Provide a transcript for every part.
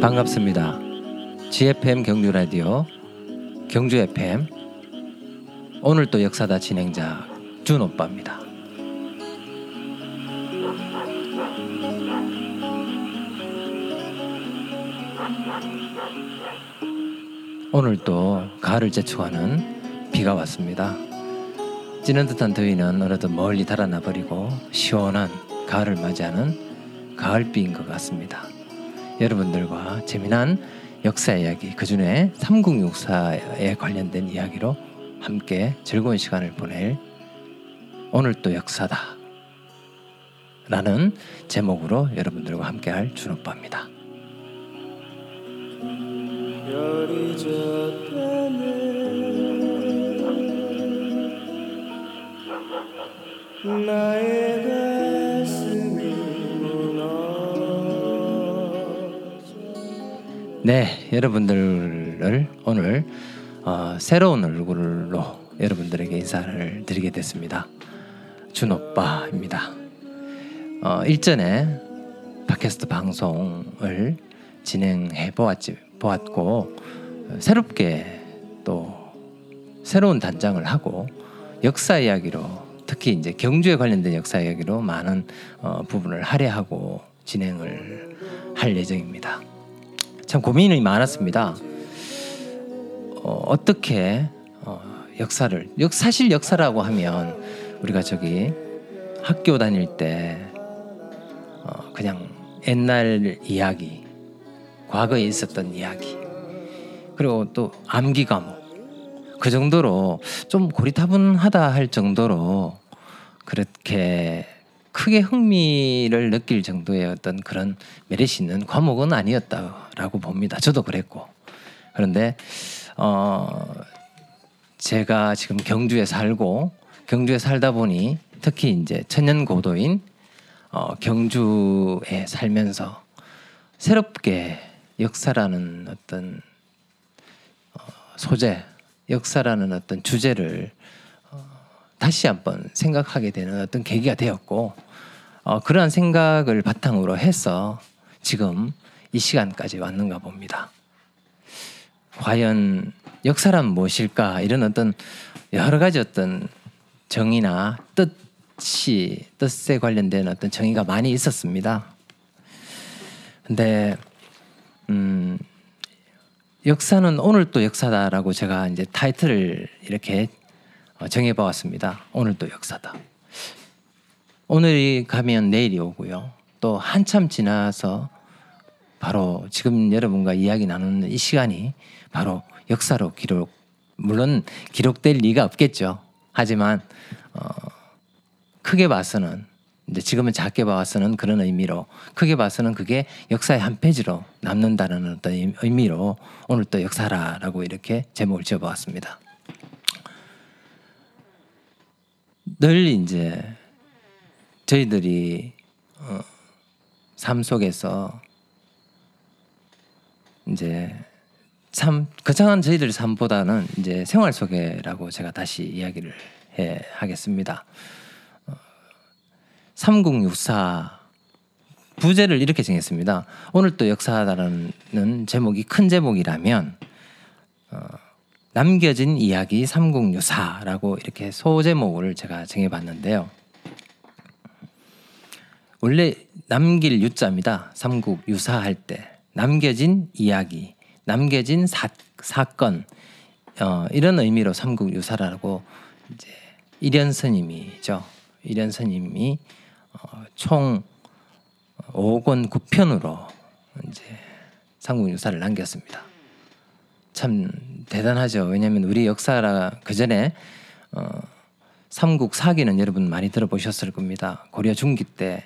반갑습니다. GFM 경주 라디오 경주 FM 오늘 또 역사다 진행자 준 오빠입니다. 오늘 또 가을을 재촉하는 비가 왔습니다. 찌는 듯한 더위는 어느덧 멀리 달아나 버리고 시원한 가을을 맞이하는 가을비인 것 같습니다. 여러분들과 재미난 역사 이야기 그 중에 삼국육사에 관련된 이야기로 함께 즐거운 시간을 보낼 오늘 또 역사다 라는 제목으로 여러분들과 함께할 준오빠입니다. 네, 여러분들을 오늘 어, 새로운 얼굴로 여러분들에게 인사를 드리게 됐습니다. 준 오빠입니다. 어, 일전에 팟캐스트 방송을 진행해 보았지 보았고 새롭게 또 새로운 단장을 하고 역사 이야기로 특히 이제 경주에 관련된 역사 이야기로 많은 어, 부분을 할애하고 진행을 할 예정입니다. 참 고민이 많았습니다. 어, 어떻게 어, 역사를 역 사실 역사라고 하면 우리가 저기 학교 다닐 때 어, 그냥 옛날 이야기, 과거에 있었던 이야기, 그리고 또 암기 과목 그 정도로 좀 고리타분하다 할 정도로 그렇게 크게 흥미를 느낄 정도의 어떤 그런 메리트 있는 과목은 아니었다라고 봅니다. 저도 그랬고 그런데 어 제가 지금 경주에 살고 경주에 살다 보니 특히 이제 천년 고도인 어 경주에 살면서 새롭게 역사라는 어떤 어 소재, 역사라는 어떤 주제를 어 다시 한번 생각하게 되는 어떤 계기가 되었고 어, 그러한 생각을 바탕으로 해서 지금 이 시간까지 왔는가 봅니다. 과연 역사란 무엇일까 이런 어떤 여러 가지 어떤 정의나 뜻이 뜻에 관련된 어떤 정의가 많이 있었습니다. 근데 음 역사는 오늘 또 역사다라고 제가 이제 타이틀을 이렇게 어, 정해 보았습니다. 오늘 또 역사다. 오늘이 가면 내일이 오고요. 또 한참 지나서 바로 지금 여러분과 이야기 나누는 이 시간이 바로 역사로 기록 물론 기록될 리가 없겠죠. 하지만 어, 크게 봐서는 이제 지금은 작게 봐서는 그런 의미로 크게 봐서는 그게 역사의 한 페이지로 남는다는 어떤 의미로 오늘 또 역사라라고 이렇게 제목을 지어보았습니다. 늘 이제 저희들이 어, 삶 속에서 이제 참 거창한 저희들 삶보다는 이제 생활 속에라고 제가 다시 이야기를 해 하겠습니다. 어, 삼국육사 부제를 이렇게 정했습니다. 오늘 또 역사다라는 제목이 큰 제목이라면 어, 남겨진 이야기 삼국유사라고 이렇게 소제목을 제가 정해봤는데요. 원래 남길 유자입니다. 삼국 유사할 때 남겨진 이야기, 남겨진 사, 사건 어, 이런 의미로 삼국 유사라고 이제 일현 스님이죠. 일현 스님이 어, 총 5권 9편으로 이제 삼국 유사를 남겼습니다. 참 대단하죠. 왜냐하면 우리 역사라 그 전에 어, 삼국 사기는 여러분 많이 들어보셨을 겁니다. 고려 중기 때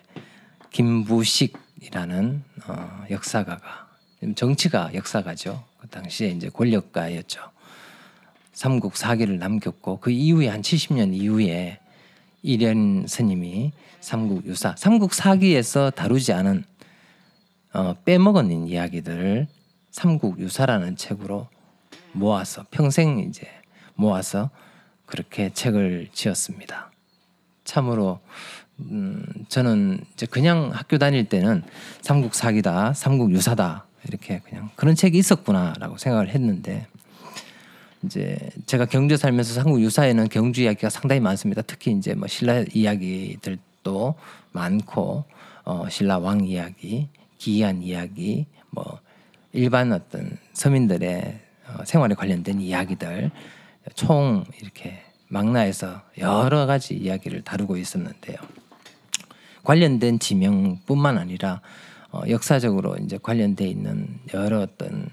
김부식이라는 어, 역사가가 정치가 역사가죠. 그 당시에 이제 권력가였죠. 삼국 사기를 남겼고 그 이후에 한 70년 이후에 이련 스님이 삼국 유사, 삼국 사기에서 다루지 않은 어, 빼먹은 이야기들을 삼국 유사라는 책으로 모아서 평생 이제 모아서 그렇게 책을 지었습니다. 참으로 음, 저는 이제 그냥 학교 다닐 때는 삼국 사기다, 삼국 유사다 이렇게 그냥 그런 책이 있었구나라고 생각을 했는데 이제 제가 경주 살면서 삼국 유사에는 경주 이야기가 상당히 많습니다. 특히 이제 뭐 신라 이야기들도 많고 어, 신라 왕 이야기, 기이한 이야기, 뭐 일반 어떤 서민들의 어, 생활에 관련된 이야기들 총 이렇게 망라해서 여러 가지 이야기를 다루고 있었는데요. 관련된 지명뿐만 아니라 어, 역사적으로 이제 관련돼 있는 여러 어떤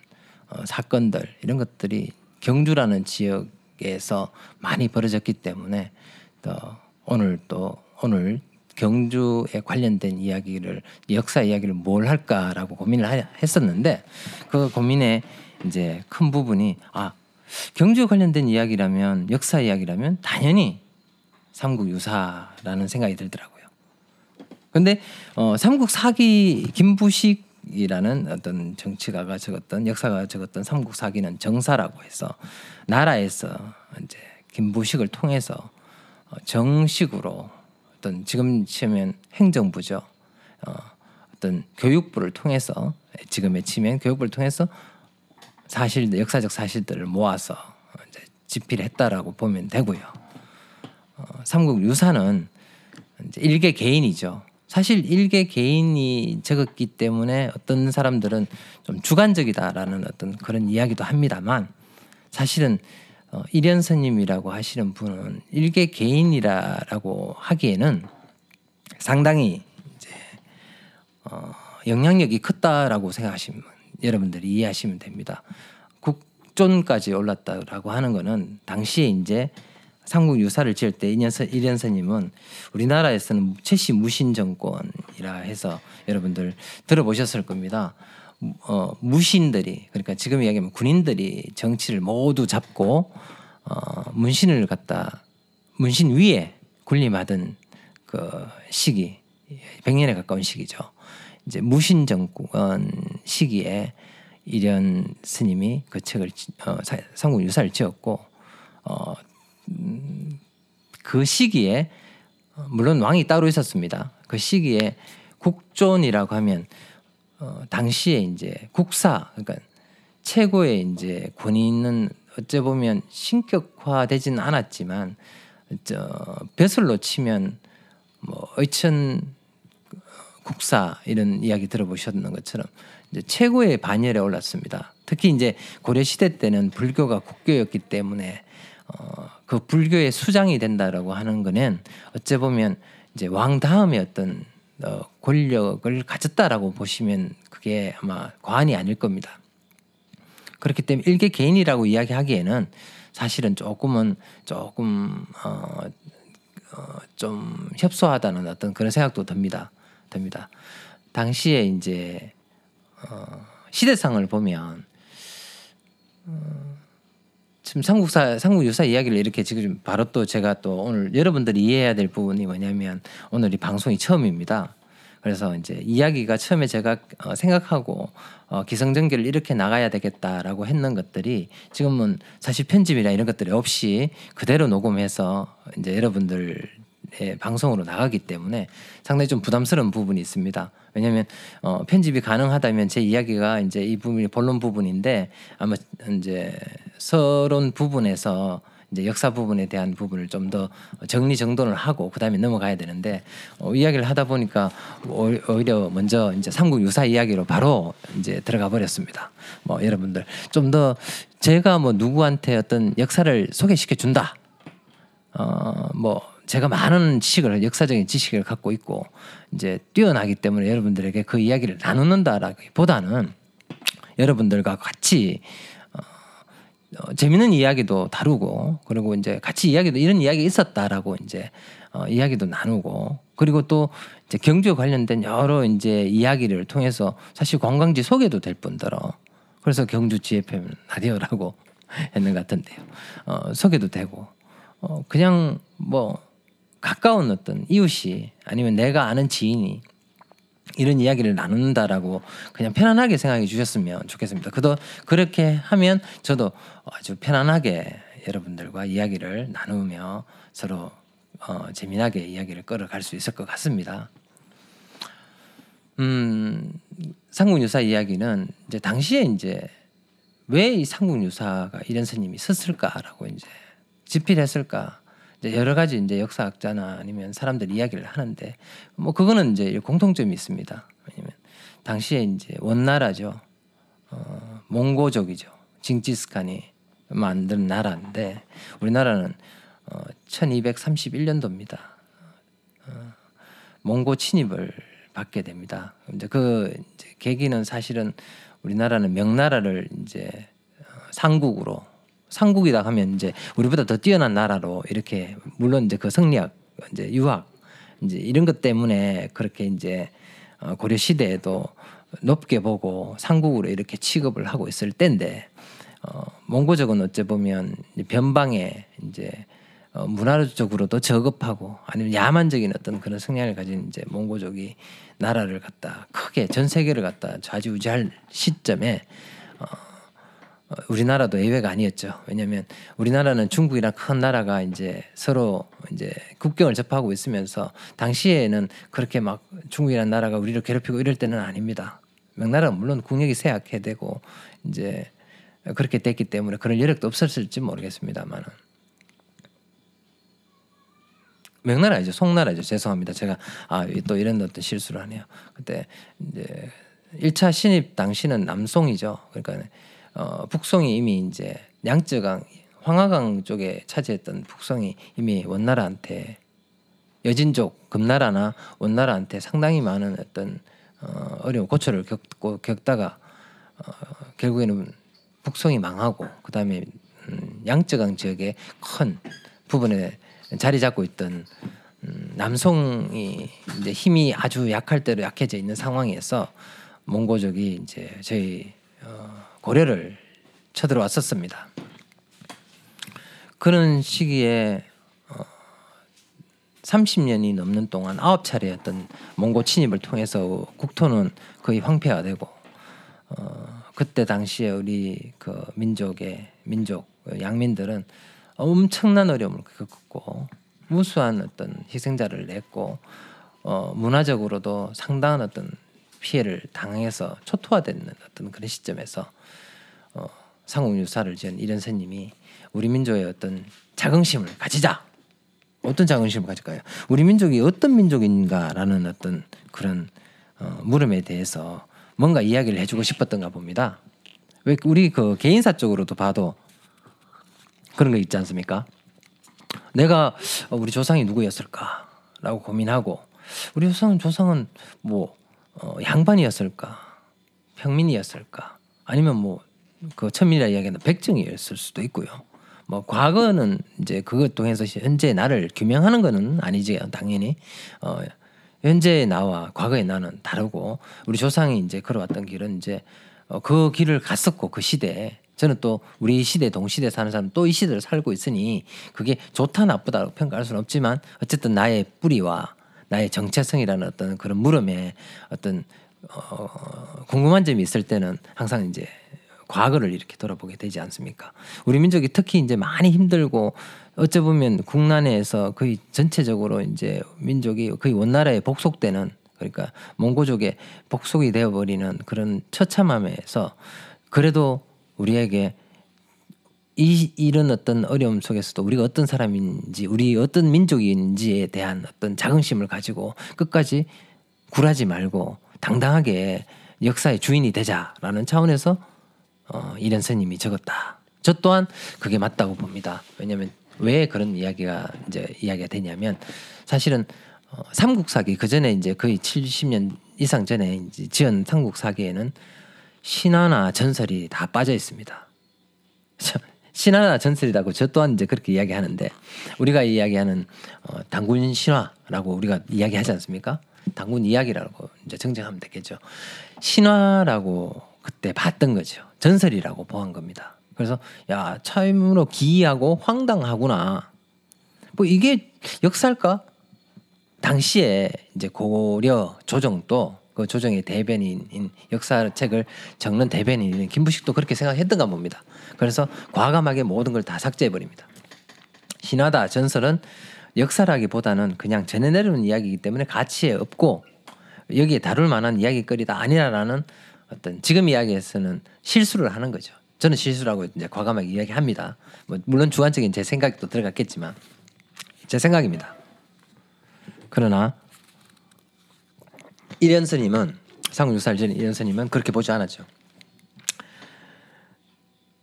어, 사건들 이런 것들이 경주라는 지역에서 많이 벌어졌기 때문에 또 오늘 또 오늘 경주에 관련된 이야기를 역사 이야기를 뭘 할까라고 고민을 했었는데 그 고민의 이제 큰 부분이 아 경주에 관련된 이야기라면 역사 이야기라면 당연히 삼국 유사라는 생각이 들더라고요. 근데 어 삼국 사기 김부식이라는 어떤 정치가가 적었던 역사가 적었던 삼국 사기는 정사라고 해서 나라에서 이제 김부식을 통해서 어, 정식으로 어떤 지금 치면 행정부죠. 어, 어떤 교육부를 통해서 지금의 치면 교육부를 통해서 사실 역사적 사실들을 모아서 이제 집필 했다라고 보면 되고요. 어, 삼국 유사는 이제 일개 개인이죠. 사실 일개 개인이 적었기 때문에 어떤 사람들은 좀 주관적이다라는 어떤 그런 이야기도 합니다만 사실은 어, 일현 스님이라고 하시는 분은 일개 개인이라고 하기에는 상당히 이제 어, 영향력이 컸다라고 생각하시면 여러분들이 이해하시면 됩니다. 국존까지 올랐다라고 하는 거는 당시에 이제 삼국 유사를 지을 때 이년선 이련선님은 우리나라에서는 최씨 무신 정권이라 해서 여러분들 들어보셨을 겁니다. 어, 무신들이 그러니까 지금 이야기하면 군인들이 정치를 모두 잡고 어, 문신을 갖다 문신 위에 군림하던 그 시기 100년에 가까운 시기죠. 이제 무신 정권 시기에 이련 스님이 그 책을 어, 삼국 유사를 지었고 어, 음, 그 시기에 물론 왕이 따로 있었습니다. 그 시기에 국존이라고 하면 어, 당시에 이제 국사 그러니까 최고의 이제 권위 있는 어째 보면 신격화되지는 않았지만 저 벼슬로 치면 뭐 의천 국사 이런 이야기 들어보셨는 것처럼 최고의 반열에 올랐습니다. 특히 이제 고려 시대 때는 불교가 국교였기 때문에 어, 그 불교의 수장이 된다라고 하는 거는 어째 보면 이제 왕 다음에 어떤 어, 권력을 가졌다라고 보시면 그게 아마 과언이 아닐 겁니다. 그렇기 때문에 일개 개인이라고 이야기하기에는 사실은 조금은 조금 어, 어, 좀 협소하다는 어떤 그런 생각도 듭니다. 듭니다. 당시에 이제 어, 시대상을 보면 어, 지금 삼국사 삼국 유사 이야기를 이렇게 지금 바로 또 제가 또 오늘 여러분들이 이해해야 될 부분이 뭐냐면 오늘 이 방송이 처음입니다. 그래서 이제 이야기가 처음에 제가 어, 생각하고 어, 기성전결을 이렇게 나가야 되겠다라고 했는 것들이 지금은 사실 편집이나 이런 것들이 없이 그대로 녹음해서 이제 여러분들 방송으로 나가기 때문에 상당히 좀 부담스러운 부분이 있습니다. 왜냐하면 어, 편집이 가능하다면 제 이야기가 이제 이 부분이 본론 부분인데 아마 이제 서론 부분에서 이제 역사 부분에 대한 부분을 좀 더 정리 정돈을 하고 그다음에 넘어가야 되는데 어, 이야기를 하다 보니까 오히려 먼저 이제 삼국 유사 이야기로 바로 이제 들어가 버렸습니다. 뭐 여러분들 좀 더 제가 뭐 누구한테 어떤 역사를 소개시켜 준다. 어뭐 제가 많은 지식을 역사적인 지식을 갖고 있고 이제 뛰어나기 때문에 여러분들에게 그 이야기를 나누는다라기보다는 여러분들과 같이 어, 어, 재밌는 이야기도 다루고 그리고 이제 같이 이야기도 이런 이야기 있었다라고 이제 어, 이야기도 나누고 그리고 또 이제 경주에 관련된 여러 이제 이야기를 통해서 사실 관광지 소개도 될 뿐더러 그래서 경주 GFM 라디오라고 했는 것 같은데요. 어, 소개도 되고 어, 그냥 뭐 가까운 어떤 이웃이 아니면 내가 아는 지인이 이런 이야기를 나눈다라고 그냥 편안하게 생각해 주셨으면 좋겠습니다. 그도 그렇게 하면 저도 아주 편안하게 여러분들과 이야기를 나누며 서로 어, 재미나게 이야기를 끌어갈 수 있을 것 같습니다. 음, 삼국유사 이야기는 이제 당시에 이제 왜이 삼국유사가 이런 스님이 썼을까라고 이제 집필했을까 이제 여러 가지 이제 역사학자나 아니면 사람들 이야기를 하는데 뭐 그거는 이제 공통점이 있습니다. 왜냐면 당시에 이제 원나라죠. 어, 몽고족이죠. 징지스칸이 만든 나라인데 우리나라는 어, 1231년도입니다. 어, 몽고 침입을 받게 됩니다. 이제 그 이제 계기는 사실은 우리나라는 명나라를 이제 어, 상국으로 상국이다 하면 이제 우리보다 더 뛰어난 나라로 이렇게 물론 이제 그 성리학 이제 유학 이제 이런 것 때문에 그렇게 이제 어, 고려 시대에도 높게 보고 상국으로 이렇게 취급을 하고 있을 때인데 어, 몽고족은 어째 보면 변방에 이제 어, 문화적으로도 저급하고 아니면 야만적인 어떤 그런 성향을 가진 이제 몽고족이 나라를 갖다 크게 전 세계를 갖다 좌지우지할 시점에 우리나라도 예외가 아니었죠. 왜냐하면 우리나라는 중국이랑 큰 나라가 이제 서로 이제 국경을 접하고 있으면서 당시에는 그렇게 막 중국이라는 나라가 우리를 괴롭히고 이럴 때는 아닙니다. 명나라가 물론 국력이 쇠약해 되고 이제 그렇게 됐기 때문에 그런 여력도 없었을지 모르겠습니다만은. 명나라이죠. 송나라죠. 죄송합니다. 제가 아또 이런 어떤 실수를 하네요. 그때 이제 1차 신입 당시는 남송이죠. 그러니까 어, 북송이 이미 이제 양쯔강 황하강 쪽에 차지했던 북송이 이미 원나라한테 여진족 금나라나 원나라한테 상당히 많은 어떤 어, 어려운 고초를 겪고 겪다가 어, 결국에는 북송이 망하고 그다음에 음, 양쯔강 지역의 큰 부분에 자리 잡고 있던 음, 남송이 이제 힘이 아주 약할 대로 약해져 있는 상황에서 몽고족이 이제 저희 어, 고려를 쳐들어왔었습니다. 그런 시기에 어, 30년이 넘는 동안 아홉 차례 어떤 몽고 침입을 통해서 국토는 거의 황폐화되고 어, 그때 당시에 우리 그 민족의 민족 양민들은 엄청난 어려움을 겪었고 무수한 어떤 희생자를 냈고 어, 문화적으로도 상당한 어떤 피해를 당해서 초토화되는 어떤 그런 시점에서 어, 상국유사를 지은 이런 스님이 우리 민족의 어떤 자긍심을 가지자. 어떤 자긍심을 가질까요? 우리 민족이 어떤 민족인가라는 어떤 그런 어, 물음에 대해서 뭔가 이야기를 해주고 싶었던가 봅니다. 왜 우리 그 개인사적으로도 봐도 그런 거 있지 않습니까? 내가 우리 조상이 누구였을까라고 고민하고 우리 조상은 조상은 뭐 어, 양반이었을까, 평민이었을까, 아니면 뭐 그 천민이라 이야기하는 백정이었을 수도 있고요. 뭐 과거는 이제 그것 통해서 현재 나를 규명하는 거는 아니지 당연히 어, 현재 나와 과거의 나는 다르고 우리 조상이 이제 걸어왔던 길은 이제 어, 그 길을 갔었고 그 시대에 저는 또 우리 시대 동시대 사는 사람 또 이 시대를 살고 있으니 그게 좋다 나쁘다고 평가할 수는 없지만 어쨌든 나의 뿌리와 나의 정체성이라는 어떤 그런 물음에 어떤 어, 궁금한 점이 있을 때는 항상 이제 과거를 이렇게 돌아보게 되지 않습니까? 우리 민족이 특히 이제 많이 힘들고 어찌 보면 국난에서 거의 전체적으로 이제 민족이 거의 원나라에 복속되는 그러니까 몽고족의 복속이 되어버리는 그런 처참함에서 그래도 우리에게 이 이런 어떤 어려움 속에서도 우리가 어떤 사람인지 우리 어떤 민족인지에 대한 어떤 자긍심을 가지고 끝까지 굴하지 말고 당당하게 역사의 주인이 되자라는 차원에서 어, 이런 스님이 적었다. 저 또한 그게 맞다고 봅니다. 왜냐하면 왜 그런 이야기가 이제 이야기가 되냐면 사실은 어, 삼국사기 그 전에 이제 거의 70년 이상 전에 이제 지은 삼국사기에는 신화나 전설이 다 빠져 있습니다. 신화나 전설이라고 저 또한 이제 그렇게 이야기하는데 우리가 이야기하는 어, 당군 신화라고 우리가 이야기하지 않습니까? 당군 이야기라고 이제 정정하면 되겠죠. 신화라고 그때 봤던 거죠. 전설이라고 보한 겁니다. 그래서 야 참으로 기이하고 황당하구나. 뭐 이게 역사일까? 당시에 이제 고려 조정도 그 조정의 대변인인 역사책을 적는 대변인인 김부식도 그렇게 생각했던가 봅니다. 그래서 과감하게 모든 걸 다 삭제해 버립니다. 신화다 전설은 역사라기보다는 그냥 전해 내려오는 이야기이기 때문에 가치에 없고 여기에 다룰 만한 이야기거리다 아니라라는 어떤 지금 이야기에서는 실수를 하는 거죠. 저는 실수라고 이제 과감하게 이야기합니다. 뭐 물론 주관적인 제 생각이 또 들어갔겠지만 제 생각입니다. 그러나 이련스님은 상유살 전 이련스님은 그렇게 보지 않았죠.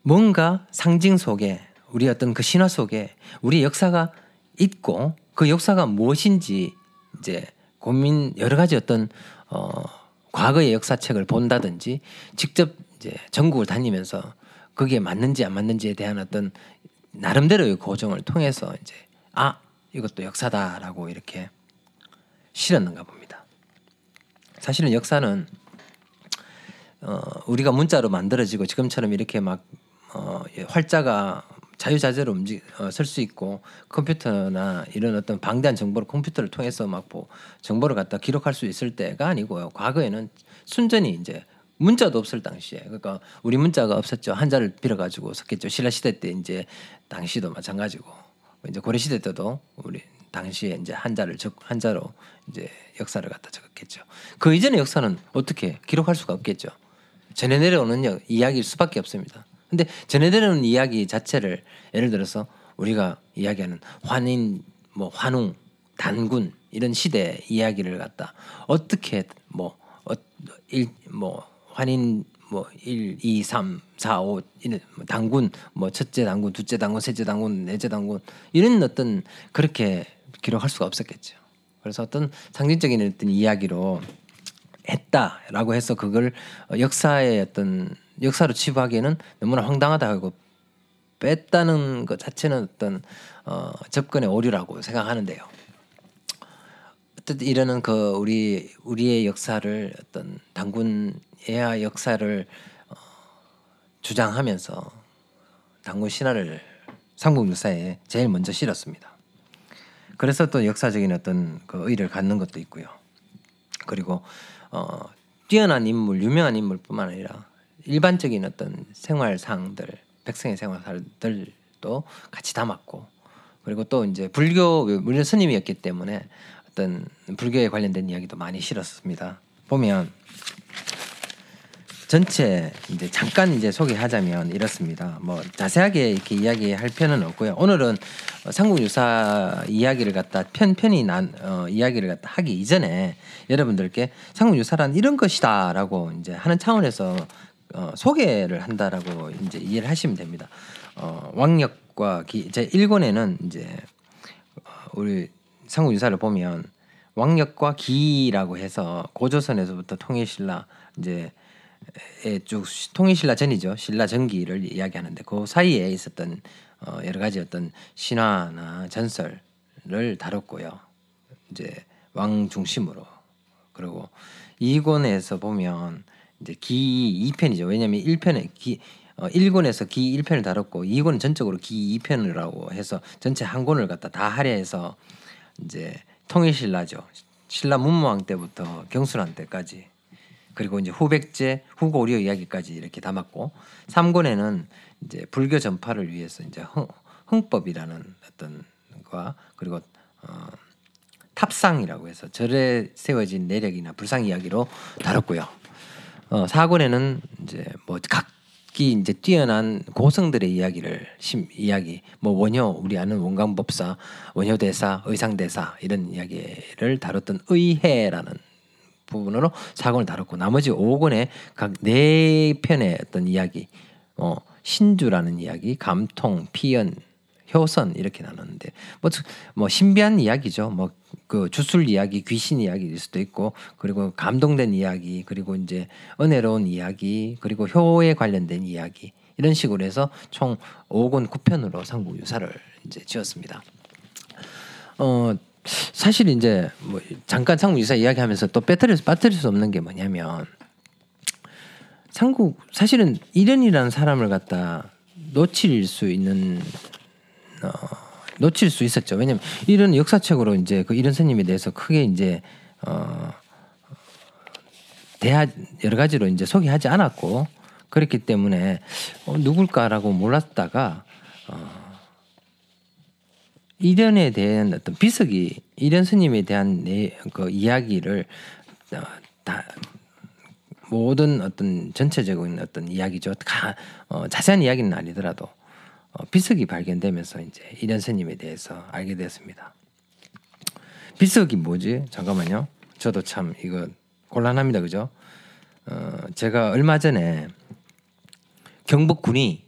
뭔가 상징 속에 우리 어떤 그 신화 속에 우리 역사가 있고 그 역사가 무엇인지 이제 고민 여러 가지 어떤 어 과거의 역사책을 본다든지 직접 이제 전국을 다니면서 그게 맞는지 안 맞는지에 대한 어떤 나름대로의 고정을 통해서 이제 아 이것도 역사다라고 이렇게 실었는가 봅니다. 사실은 역사는 어, 우리가 문자로 만들어지고 지금처럼 이렇게 막 어, 활자가 자유자재로 움직 어, 쓸 수 있고 컴퓨터나 이런 어떤 방대한 정보를 컴퓨터를 통해서 막 뭐 정보를 갖다 기록할 수 있을 때가 아니고요. 과거에는 순전히 이제 문자도 없을 당시에. 그러니까 우리 문자가 없었죠. 한자를 빌어 가지고 썼겠죠. 신라 시대 때 이제 당시도 마찬가지고. 이제 고려 시대 때도 우리 당시에 이제 한자를 적 한자로 이제 역사를 갖다 적었겠죠. 그 이전의 역사는 어떻게 기록할 수가 없겠죠. 전해 내려오는 이야기일 수밖에 없습니다 근데 전해 내려오는 이야기 자체를 예를 들어서 우리가 이야기하는 환인 뭐 환웅 단군 이런 시대 이야기를 갖다 어떻게 뭐 어, 일, 뭐 환인 뭐 1, 2, 3, 4, 5 이런 뭐 당군 뭐 첫째 당군, 둘째 당군, 셋째 당군, 넷째 당군 이런 어떤 그렇게 기록할 수가 없었겠죠. 그래서 어떤 상징적인 어떤 이야기로 했다라고 해서 그걸 역사의 어떤 역사로 치부하기에는 너무나 황당하다 고 뺐다는 것 자체는 어떤 어, 접근의 오류라고 생각하는데요. 어쨌든 이러는 그 우리 우리의 역사를 어떤 당군 예하 역사를 어, 주장하면서 당군 신화를 삼국유사에 제일 먼저 실었습니다. 그래서 또 역사적인 어떤 그 의의를 갖는 것도 있고요. 그리고 어, 뛰어난 인물, 유명한 인물뿐만 아니라 일반적인 어떤 생활상들, 백성의 생활들도 같이 담았고, 그리고 또 이제 불교 물론 스님이었기 때문에 어떤 불교에 관련된 이야기도 많이 실었습니다. 보면 전체 이제 잠깐 이제 소개하자면 이렇습니다. 뭐 자세하게 이렇게 이야기할 필요는 없고요. 오늘은 삼국유사 이야기를 갖다 편편히 난 어, 이야기를 갖다 하기 이전에 여러분들께 삼국유사란 이런 것이다라고 이제 하는 차원에서 어, 소개를 한다라고 이제 이해를 하시면 됩니다. 어, 왕력과 기, 제 1권에는 이제 어, 우리 삼국유사를 보면 왕력과 기라고 해서 고조선에서부터 통일신라 이제 쭉 통일신라 전이죠. 신라 전기를 이야기하는데 그 사이에 있었던 어, 여러 가지 어떤 신화나 전설을 다뤘고요. 이제 왕 중심으로 그리고 이권에서 보면 이제 기 2편이죠. 왜냐하면 1편에 기 어, 1권에서 기 1편을 다뤘고 2권은 전적으로 기 2편이라고 해서 전체 한 권을 갖다 다 할애해서 이제 통일신라죠. 신라 문무왕 때부터 경순한 때까지 그리고 이제 후백제 후고려 이야기까지 이렇게 담았고 3권에는 이제 불교 전파를 위해서 이제 흥, 흥법이라는 어떤 과 그리고 어, 탑상이라고 해서 절에 세워진 내력이나 불상 이야기로 다뤘고요. 어, 4권에는 이제 뭐 각기 이제 뛰어난 고성들의 이야기를 심 이야기 뭐 원효 우리 아는 원광법사 원효 대사 의상 대사 이런 이야기를 다뤘던 의해라는 부분으로 사권을 다뤘고 나머지 5권의 각 네 편의 어떤 이야기, 어, 신주라는 이야기, 감통, 피연, 효선 이렇게 나눴는데 뭐, 뭐 신비한 이야기죠. 뭐 그 주술 이야기, 귀신 이야기일 수도 있고 그리고 감동된 이야기, 그리고 이제 은혜로운 이야기, 그리고 효에 관련된 이야기 이런 식으로 해서 총 5권 9편으로 삼국 유사를 이제 지었습니다. 어 사실 이제 뭐 잠깐 상국 유사 이야기하면서 또 빼뜨릴 빠뜨릴 수 없는 게 뭐냐면 상국 사실은 이련이라는 사람을 갖다 놓칠 수 있는 어, 놓칠 수 있었죠. 왜냐면 이런 역사책으로 이제 그 이런 스님에 대해서 크게 이제 어 대하 여러 가지로 이제 소개하지 않았고 그렇기 때문에 어, 누굴까라고 몰랐다가 어 이련에 대한 어떤 비석이 이련 스님에 대한 내, 그 이야기를 어, 다 모든 어떤 전체적인 어떤 이야기죠. 가, 어, 자세한 이야기는 아니더라도 어, 비석이 발견되면서 이제 이련 스님에 대해서 알게 되었습니다. 비석이 뭐지? 잠깐만요. 저도 참 이거 곤란합니다. 그죠? 어, 제가 얼마 전에 경북 군위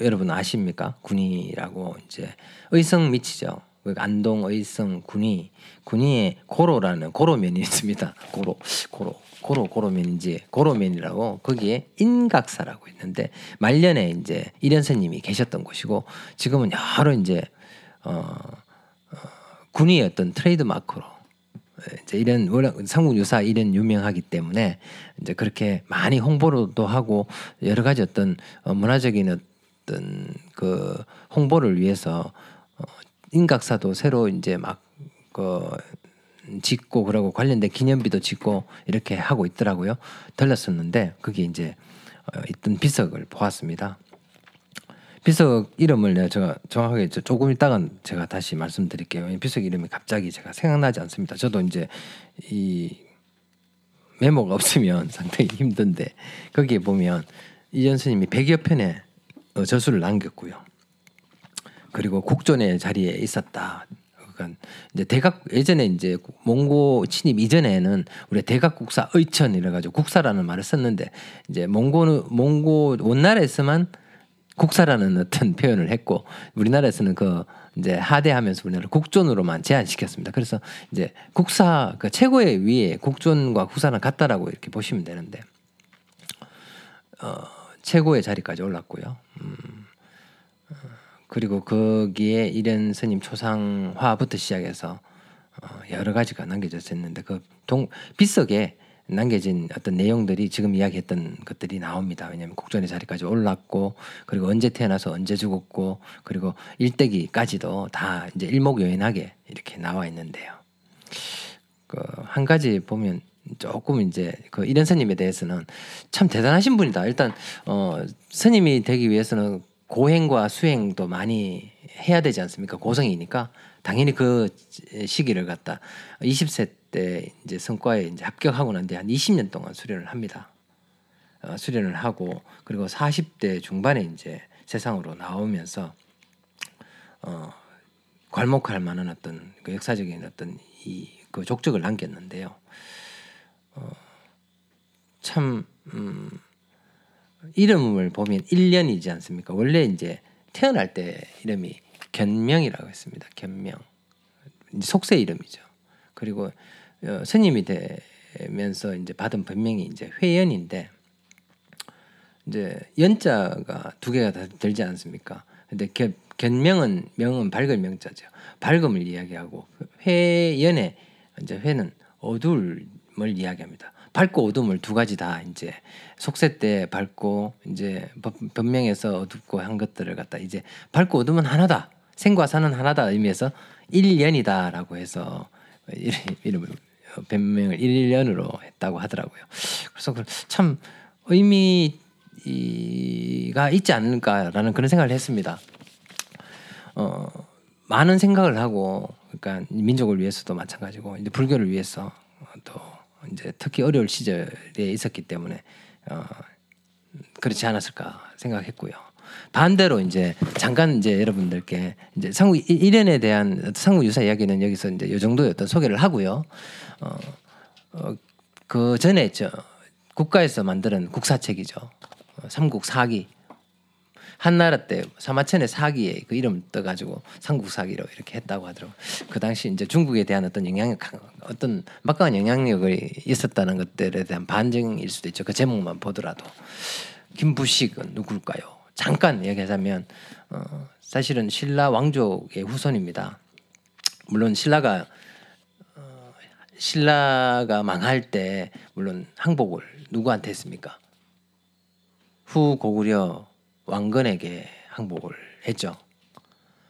여러분 아십니까? 군위라고 이제 의성 밑이죠. 그 안동 의성 군위 군위에 고로라는 고로면이 있습니다. 고로 고로 고로 고로면인지 고로면이라고 거기에 인각사라고 있는데 말년에 이제 일연스님이 계셨던 곳이고 지금은 여러 이제 어, 어 군위의 어떤 트레이드 마크로 이제 이런 워낙 삼국 유사 이런 유명하기 때문에 이제 그렇게 많이 홍보도 하고 여러 가지 어떤 어, 문화적인 어떤 그 홍보를 위해서 어, 인각사도 새로 이제 막그 짓고 그러고 관련된 기념비도 짓고 이렇게 하고 있더라고요. 들렀었는데 그게 이제 어, 있던 비석을 보았습니다. 비석 이름을 내가 제가 정확하게 조금 있다가 제가 다시 말씀드릴게요. 비석 이름이 갑자기 제가 생각나지 않습니다. 저도 이제 이 메모가 없으면 상당히 힘든데 거기에 보면 이전 스님이 100여 편의 어, 저수를 남겼고요. 그리고 국존의 자리에 있었다. 그러니까 이제 대각 예전에 이제 몽고 침입 이전에는 우리 대각국사 의천 이래 가지고 국사라는 말을 썼는데 이제 몽고는 몽고 원나라에서만 국사라는 어떤 표현을 했고 우리나라에서는 그 이제 하대하면서 우리나라 국존으로만 제한시켰습니다. 그래서 이제 국사 그 최고의 위에 국존과 국사는 같다라고 이렇게 보시면 되는데 어, 최고의 자리까지 올랐고요. 음, 어, 그리고 거기에 이련 스님 초상화부터 시작해서 어, 여러 가지가 남겨졌었는데 그동 빗속에 남겨진 어떤 내용들이 지금 이야기했던 것들이 나옵니다. 왜냐하면 국전의 자리까지 올랐고 그리고 언제 태어나서 언제 죽었고 그리고 일대기까지도 다 이제 일목요연하게 이렇게 나와 있는데요. 그 한 가지 보면 조금 이제 그 이런 스님에 대해서는 참 대단하신 분이다. 일단 어 스님이 되기 위해서는 고행과 수행도 많이 해야 되지 않습니까? 고성이니까 당연히 그 시기를 갖다 20세 때 이제 성과에 이제 합격하고 난 뒤 한 20년 동안 수련을 합니다. 어, 수련을 하고 그리고 40대 중반에 이제 세상으로 나오면서 어, 괄목할 만한 어떤 그 역사적인 어떤 이 그 족적을 남겼는데요. 어, 참 음, 이름을 보면 1년이지 않습니까? 원래 이제 태어날 때 이름이 견명이라고 했습니다. 견명. 속세 이름이죠. 그리고 어, 스님이 되면서 이제 받은 법명이 이제 회연인데 이제 연자가 두 개가 다 들지 않습니까? 근데 견, 견명은 명은 밝을 명자죠. 밝음을 이야기하고 회연의 이제 회는 어두 움을 이야기합니다. 밝고 어둠을 두 가지 다 이제 속세 때 밝고 이제 변명에서 어둡고 한 것들을 갖다 이제 밝고 어둠은 하나다. 생과 사는 하나다 의미에서 일년이다라고 해서 이름을 변명을 1년으로 했다고 하더라고요. 그래서 그참 의미가 있지 않을까라는 그런 생각을 했습니다. 어, 많은 생각을 하고 그러니까 민족을 위해서도 마찬가지고 이제 불교를 위해서 또 이제 특히 어려울 시절에 있었기 때문에 어, 그렇지 않았을까 생각했고요. 반대로 이제 잠깐 이제 여러분들께 이제 상구 일련에 대한 상구 유사 이야기는 여기서 이제 이 정도의 어떤 소개를 하고요. 어, 어, 그 전에 저 국가에서 만드는 국사책이죠. 어, 삼국 사기. 한나라 때 사마천의 사기에 그 이름 떠가지고 삼국사기로 이렇게 했다고 하더라고. 그 당시 이제 중국에 대한 어떤 영향력, 어떤 막강한 영향력이 있었다는 것들에 대한 반증일 수도 있죠. 그 제목만 보더라도 김부식은 누굴까요? 잠깐 얘기하자면 어, 사실은 신라 왕족의 후손입니다. 물론 신라가 어, 신라가 망할 때 물론 항복을 누구한테 했습니까? 후 고구려 왕건에게 항복을 했죠.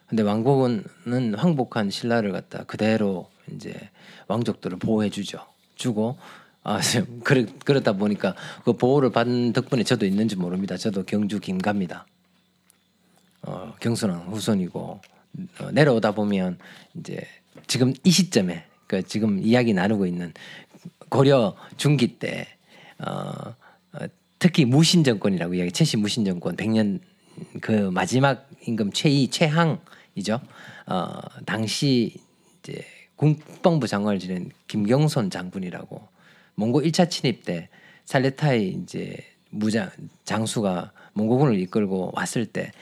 근데 왕복은 항복한 신라를 갖다 그대로 이제 왕족들을 보호해 주죠. 주고 아, 그래, 그렇다 보니까 그 보호를 받은 덕분에 저도 있는지 모릅니다. 저도 경주 김갑니다. 어, 경순왕 후손이고 어, 내려오다 보면 이제 지금 이 시점에 그 지금 이야기 나누고 있는 고려 중기 때 어, 어, 특히 무신 정권이라고 이야기 최신 무신 정권 100년 그 마지막 임금 최이 최항이죠. 어, 당시 이제 국방부 장관을 지낸 김경손 장군이라고 몽고 1차 침입 때 살레타이 이제 무장 장수가 몽고군을 이끌고 왔을 때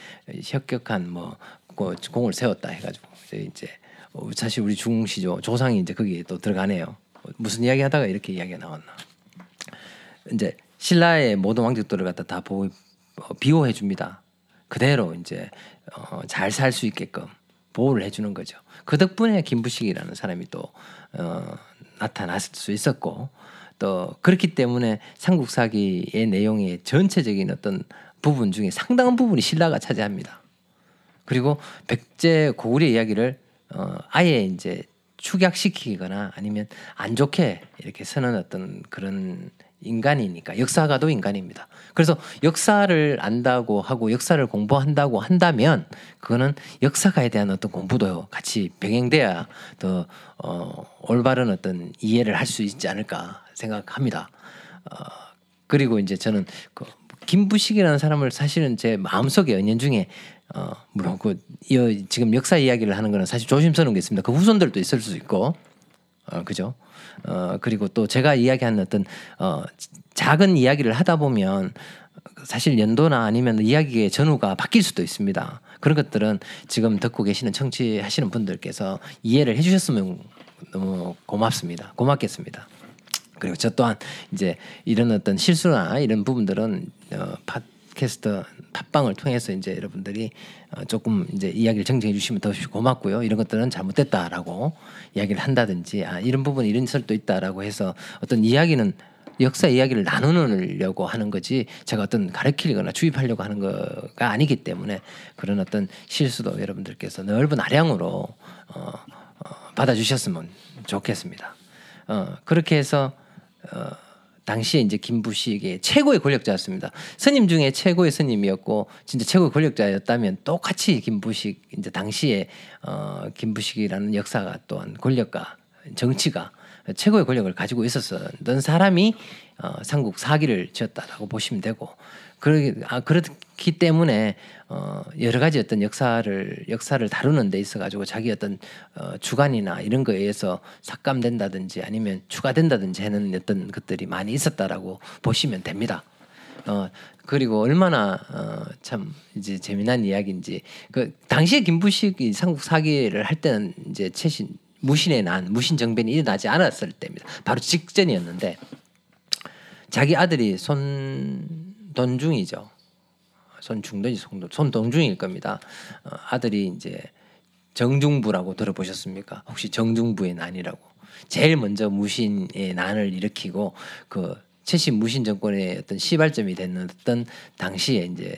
협격한 뭐 공을 세웠다 해가지고 이제 사실 우리 중시죠 조상이 이제 거기에 또 들어가네요. 무슨 이야기 하다가 이렇게 이야기가 나왔나? 이제 신라의 모든 왕족들을 갖다 다 보호, 어, 비호해 줍니다. 그대로 이제 어, 잘 살 수 있게끔 보호를 해주는 거죠. 그 덕분에 김부식이라는 사람이 또 어, 나타났을 수 있었고 또 그렇기 때문에 삼국사기의 내용의 전체적인 어떤 부분 중에 상당한 부분이 신라가 차지합니다. 그리고 백제 고구려 이야기를 어, 아예 이제 축약시키거나 아니면 안 좋게 이렇게 쓰는 어떤 그런 인간이니까 역사가도 인간입니다. 그래서 역사를 안다고 하고 역사를 공부한다고 한다면 그거는 역사가에 대한 어떤 공부도 같이 병행돼야 더 어, 올바른 어떤 이해를 할 수 있지 않을까 생각합니다. 어, 그리고 이제 저는 그 김부식이라는 사람을 사실은 제 마음속에 연연 중에 어 물론 그 지금 역사 이야기를 하는 거는 사실 조심스러운 게 있습니다. 그 후손들도 있을 수 있고 어 그죠? 어 그리고 또 제가 이야기한 어떤 어 작은 이야기를 하다 보면 사실 연도나 아니면 이야기의 전후가 바뀔 수도 있습니다. 그런 것들은 지금 듣고 계시는 청취하시는 분들께서 이해를 해주셨으면 너무 고맙습니다. 고맙겠습니다. 그리고 저 또한 이제 이런 어떤 실수나 이런 부분들은 어, 팟 캐스트 팟빵을 통해서 이제 여러분들이 어, 조금 이제 이야기를 정정해 주시면 더 고맙고요. 이런 것들은 잘못됐다라고 이야기를 한다든지 아 이런 부분 이런 설도 있다라고 해서 어떤 이야기는 역사 이야기를 나누려고 하는 거지 제가 어떤 가르치거나 주입하려고 하는 거가 아니기 때문에 그런 어떤 실수도 여러분들께서 넓은 아량으로 어, 어, 받아주셨으면 좋겠습니다. 어, 그렇게 해서 어, 당시에 이제 김부식의 최고의 권력자였습니다. 스님 중에 최고의 스님이었고 진짜 최고의 권력자였다면 똑같이 김부식 이제 당시에 어, 김부식이라는 역사가 또한 권력과 정치가 최고의 권력을 가지고 있었던 사람이 어, 삼국 사기를 지었다라고 보시면 되고 그러 아, 그렇 기 때문에 어, 여러 가지 어떤 역사를 역사를 다루는 데 있어 가지고 자기 어떤 어, 주관이나 이런 거에 의해서 삭감된다든지 아니면 추가된다든지 하는 어떤 것들이 많이 있었다라고 보시면 됩니다. 어 그리고 얼마나 어, 참 이제 재미난 이야기인지 그 당시에 김부식이 삼국 사기를 할 때는 이제 최신 무신의 난 무신 정변이 일어나지 않았을 때입니다. 바로 직전이었는데 자기 아들이 손 돈중이죠. 손중돈이 손동중일 겁니다. 어, 아들이 이제 정중부라고 들어보셨습니까? 혹시 정중부의 난이라고 제일 먼저 무신의 난을 일으키고 그 최신 무신 정권의 어떤 시발점이 어떤 당시에 이제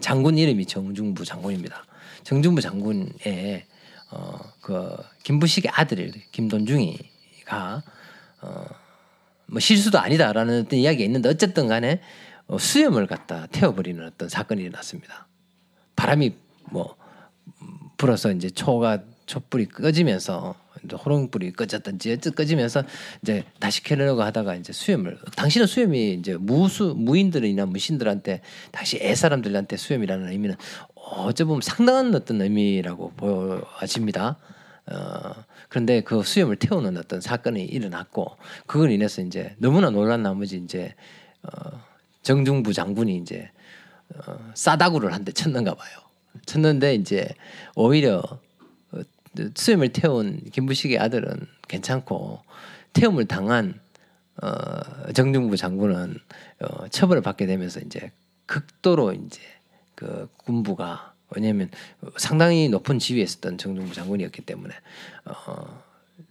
장군 이름이 정중부 장군입니다. 정중부 장군의 어 그 김부식의 아들 김돈중이가 어 뭐 실수도 아니다라는 어떤 이야기가 있는데 어쨌든 간에 어, 수염을 갖다 태워버리는 어떤 사건이 일어났습니다. 바람이 뭐 불어서 이제 초가 촛불이 꺼지면서 호롱불이 꺼졌든지 꺼지면서 이제 다시 켜려고 하다가 이제 수염을 당신은 수염이 이제 무수 무인들이나 무신들한테 당시 애 사람들한테 수염이라는 의미는 어찌 보면 상당한 어떤 의미라고 보여집니다. 어, 그런데 그 수염을 태우는 어떤 사건이 일어났고 그걸 인해서 이제 너무나 놀란 나머지 이제 어, 정중부 장군이 이제 어, 싸다구를 한대 쳤는가 봐요. 쳤는데 이제 오히려 어, 수염을 태운 김부식의 아들은 괜찮고 태움을 당한 어, 정중부 장군은 어, 처벌을 받게 되면서 이제 극도로 이제 그 군부가 왜냐하면 상당히 높은 지위에 있었던 정중부 장군이었기 때문에 어,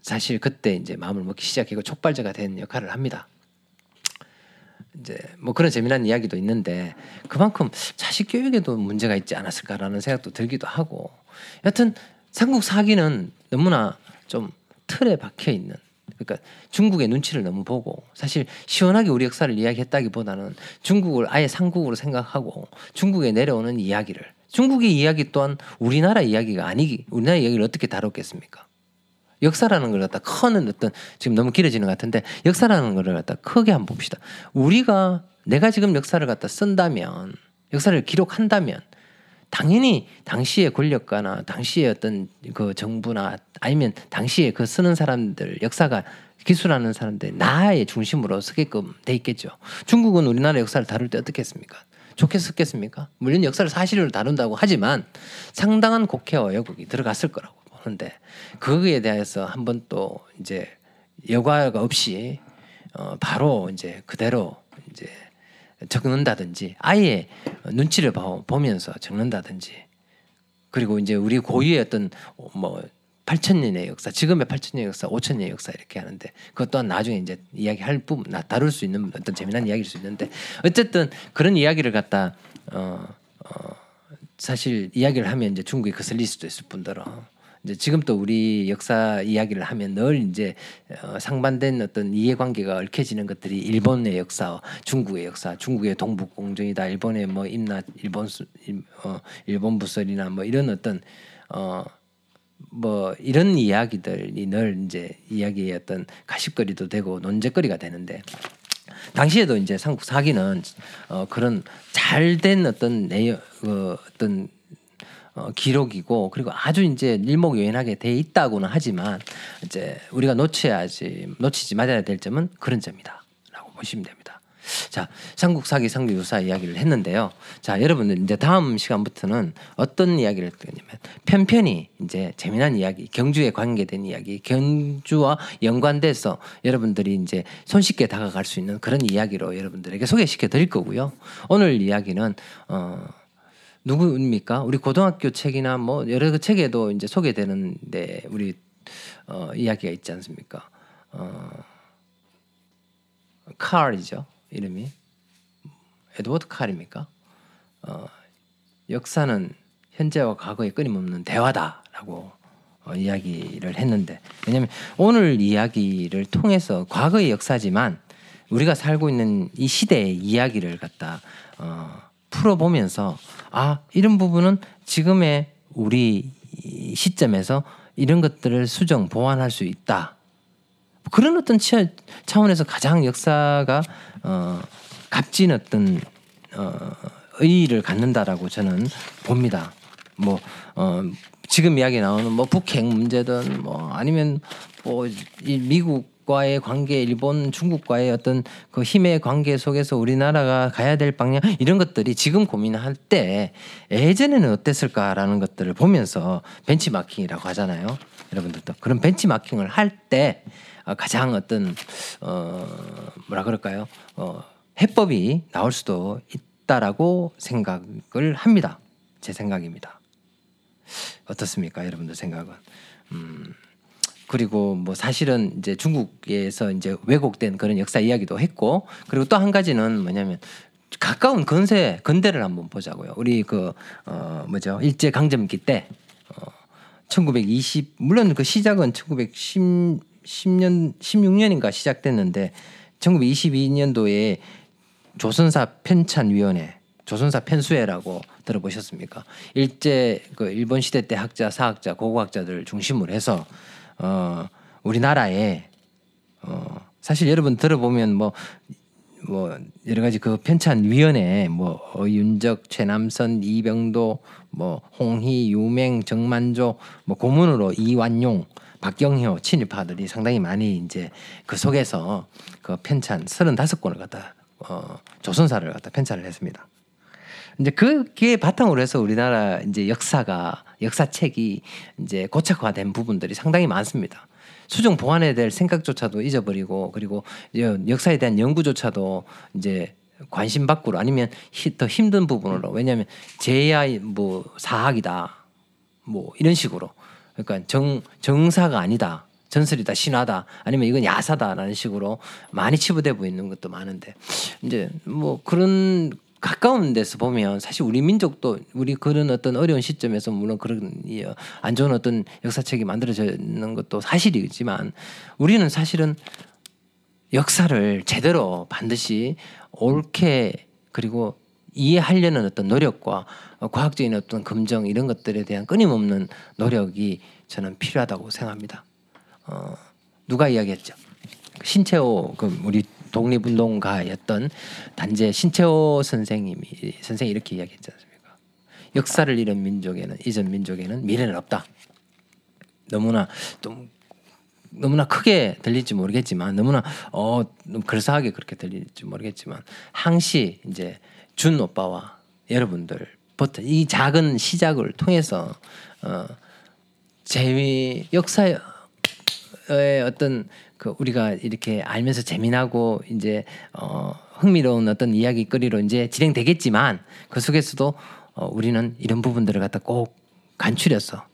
사실 그때 이제 마음을 먹기 시작하고 촉발제가 된 역할을 합니다. 이제 뭐 그런 재미난 이야기도 있는데 그만큼 자식 교육에도 문제가 있지 않았을까라는 생각도 들기도 하고 여튼 삼국 사기는 너무나 좀 틀에 박혀 있는 그러니까 중국의 눈치를 너무 보고 사실 시원하게 우리 역사를 이야기했다기보다는 중국을 아예 상국으로 생각하고 중국에 내려오는 이야기를 중국의 이야기 또한 우리나라 이야기가 아니기 우리나라 이야기를 어떻게 다뤘겠습니까? 역사라는 걸 갖다 커는 어떤 지금 너무 길어지는 것 같은데 역사라는 걸 갖다 크게 한번 봅시다. 우리가 내가 지금 역사를 갖다 쓴다면 역사를 기록한다면 당연히 당시의 권력가나 당시의 어떤 그 정부나 아니면 당시에 그 쓰는 사람들 역사가 기술하는 사람들 나의 중심으로 서게끔 돼 있겠죠. 중국은 우리나라 역사를 다룰 때 어떻게 했습니까? 좋게 썼겠습니까? 물론 역사를 사실로 다룬다고 하지만 상당한 곡해와 왜곡이 들어갔을 거라고 보는데 거기에 대해서 한번 또 이제 여과가 없이 어 바로 이제 그대로 이제 적는다든지 아예 눈치를 보면서 적는다든지 그리고 이제 우리 고유의 어떤 뭐 8천 년의 역사, 지금의 8천 년의 역사, 5천 년의 역사 이렇게 하는데 그것 또한 나중에 이제 이야기할 부분, 다룰 수 있는 어떤 재미난 이야기일 수 있는데 어쨌든 그런 이야기를 갖다 어, 어 사실 이야기를 하면 이제 중국에 거슬릴 수도 있을 뿐더러 이제 지금 또 우리 역사 이야기를 하면 늘 이제 어, 상반된 어떤 이해관계가 얽혀지는 것들이 일본의 역사, 중국의 역사, 중국의 동북 공정이다, 일본의 뭐 임나, 일본 수, 어, 일본 부설이나 뭐 이런 어떤 어. 뭐 이런 이야기들이 늘 이제 이야기의 어떤 가십거리도 되고 논쟁거리가 되는데 당시에도 이제 삼국 사기는 어 그런 잘된 어떤 내용 그 어떤 어, 기록이고 그리고 아주 이제 일목요연하게 돼 있다고는 하지만 이제 우리가 놓쳐야지 놓치지 말아야 될 점은 그런 점이다라고 보시면 됩니다. 자, 삼국 사기 상주 유사 이야기를 했는데요. 자, 여러분들 이제 다음 시간부터는 어떤 이야기를 했냐면 편편히 이제 재미난 이야기, 경주에 관계된 이야기, 경주와 연관돼서 여러분들이 이제 손쉽게 다가갈 수 있는 그런 이야기로 여러분들에게 소개시켜 드릴 거고요. 오늘 이야기는 어 누구입니까? 우리 고등학교 책이나 뭐 여러 그 책에도 이제 소개되는데 우리 어, 이야기가 있지 않습니까? 어, 칼이죠 이름이 에드워드 칼입니까? 어, 역사는 현재와 과거의 끊임없는 대화다라고 어, 이야기를 했는데 왜냐하면 오늘 이야기를 통해서 과거의 역사지만 우리가 살고 있는 이 시대의 이야기를 갖다 어, 풀어보면서 아 이런 부분은 지금의 우리 시점에서 이런 것들을 수정 보완할 수 있다. 그런 어떤 차원에서 가장 역사가 어, 값진 어떤 어, 의의를 갖는다라고 저는 봅니다. 뭐 어, 지금 이야기 나오는 뭐 북핵 문제든 뭐 아니면 뭐 미국 과의 관계, 일본, 중국과의 어떤 그 힘의 관계 속에서 우리나라가 가야 될 방향 이런 것들이 지금 고민할 때 예전에는 어땠을까라는 것들을 보면서 벤치마킹이라고 하잖아요. 여러분들도 그런 벤치마킹을 할 때 가장 어떤 어 뭐라 그럴까요? 어 해법이 나올 수도 있다라고 생각을 합니다. 제 생각입니다. 어떻습니까, 여러분들 생각은? 음. 그리고 뭐 사실은 이제 중국에서 이제 왜곡된 그런 역사 이야기도 했고 그리고 또 한 가지는 뭐냐면 가까운 근세 근대를 한번 보자고요. 우리 그어 뭐죠 일제 강점기 때 어, 1920 물론 그 시작은 1910 10년 16년인가 시작됐는데 1922년도에 조선사 편찬위원회 조선사 편수회라고 들어보셨습니까? 일제 그 일본 시대 때 학자, 사학자, 고고학자들 중심으로 해서 어, 우리나라에 어, 사실 여러분 들어보면 뭐뭐 뭐 여러 가지 그 편찬 위원회 뭐 어윤적, 최남선, 이병도, 뭐 홍희, 유맹, 정만조 뭐 고문으로 이완용, 박경효 친일파들이 상당히 많이 이제 그 속에서 그 편찬 35권을 갖다 어 조선사를 갖다 편찬을 했습니다. 이제 그게 바탕으로 해서 우리나라 이제 역사가 역사책이 이제 고착화된 부분들이 상당히 많습니다. 수정 보완해야 될 생각조차도 잊어버리고 그리고 역사에 대한 연구조차도 이제 관심 밖으로 아니면 더 힘든 부분으로. 왜냐하면 제야 뭐 사학이다 뭐 이런 식으로. 그러니까 정 정사가 아니다 전설이다 신화다 아니면 이건 야사다라는 식으로 많이 치부돼 보이는 것도 많은데. 이제 뭐 그런 가까운 데서 보면 사실 우리 민족도 우리 그런 어떤 어려운 시점에서 물론 그런 안 좋은 어떤 역사책이 만들어지는 것도 사실이지만 우리는 사실은 역사를 제대로 반드시 옳게 그리고 이해하려는 어떤 노력과 과학적인 어떤 검증 이런 것들에 대한 끊임없는 노력이 저는 필요하다고 생각합니다. 어, 누가 이야기했죠? 신채호 그 우리 독립운동가였던 단재 신채호 선생님이 선생이 이렇게 이야기했지 않습니까? 역사를 잃은 민족에는 이전 민족에는 미래는 없다. 너무나 좀 너무나 크게 들릴지 모르겠지만 너무나 어 그럴싸하게 그렇게 들릴지 모르겠지만 항시 이제 준 오빠와 여러분들부터 이 작은 시작을 통해서 어 재미 역사의 어떤 그 우리가 이렇게 알면서 재미나고 이제 어 흥미로운 어떤 이야기거리로 이제 진행되겠지만 그 속에서도 어 우리는 이런 부분들을 갖다 꼭 간추려서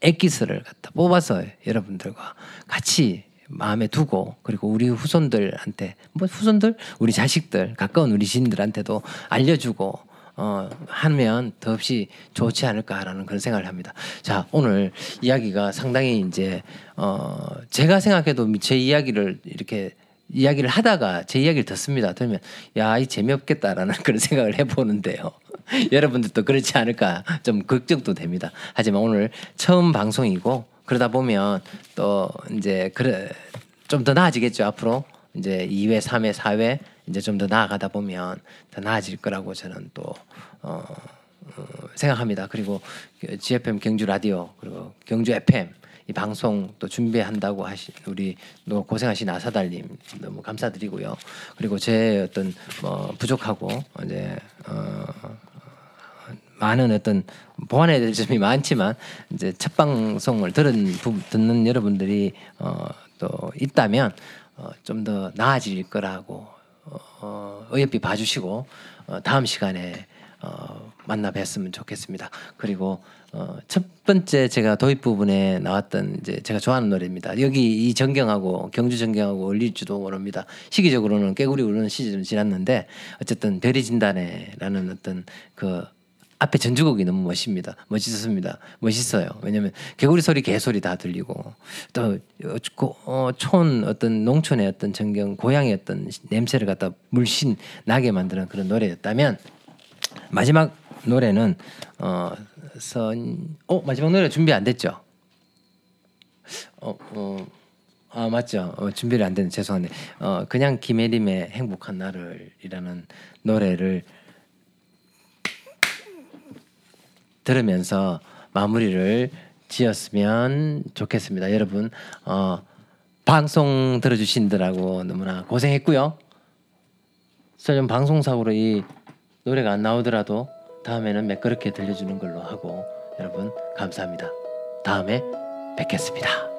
액기스를 갖다 뽑아서 여러분들과 같이 마음에 두고 그리고 우리 후손들한테 뭐 후손들? 우리 자식들 가까운 우리 지인들한테도 알려주고 어, 하면 더없이 좋지 않을까라는 그런 생각을 합니다. 자 오늘 이야기가 상당히 이제 어, 제가 생각해도 제 이야기를 이렇게 이야기를 하다가 제 이야기를 듣습니다. 들으면 야 이 재미없겠다라는 그런 생각을 해보는데요. 여러분들도 그렇지 않을까 좀 걱정도 됩니다. 하지만 오늘 처음 방송이고 그러다 보면 또 이제 그래 좀 더 나아지겠죠 앞으로 이제 2회, 3회, 4회 이제 좀 더 나아가다 보면 더 나아질 거라고 저는 또 어, 어, 생각합니다. 그리고 GFM 경주 라디오 그리고 경주 FM 이 방송 또 준비한다고 하신 우리 또 고생하신 아사달님 너무 감사드리고요. 그리고 제 어떤 뭐 부족하고 이제 어, 많은 어떤 보완해야 될 점이 많지만 이제 첫 방송을 들은 듣는 여러분들이 어, 또 있다면 어, 좀 더 나아질 거라고 어, 어여삐 봐주시고 어, 다음 시간에 어, 만나 뵀으면 좋겠습니다. 그리고 어, 첫 번째 제가 도입 부분에 나왔던 이제 제가 좋아하는 노래입니다. 여기 이 전경하고 경주 전경하고 어울릴지도 모릅니다. 시기적으로는 깨구리 우는 시즌은 지났는데 어쨌든 별이 진다네라는 어떤 그 앞에 전주곡이 너무 멋집니다. 멋있었습니다. 멋있어요. 왜냐하면 개구리 소리, 개 소리 다 들리고 또 어, 촌 어떤 농촌의 어떤 전경 고향의 어떤 냄새를 갖다 물씬 나게 만드는 그런 노래였다면 마지막 노래는 어, 선, 어 마지막 노래 준비 안 됐죠? 어, 어, 아 맞죠. 어, 준비를 안 됐는 죄송한데 어, 그냥 김혜림의 행복한 날을이라는 노래를 들으면서 마무리를 지었으면 좋겠습니다. 여러분 어, 방송 들어주신들하고 너무나 고생했고요. 설령 방송사고로 이 노래가 안 나오더라도 다음에는 매끄럽게 들려주는 걸로 하고 여러분 감사합니다. 다음에 뵙겠습니다.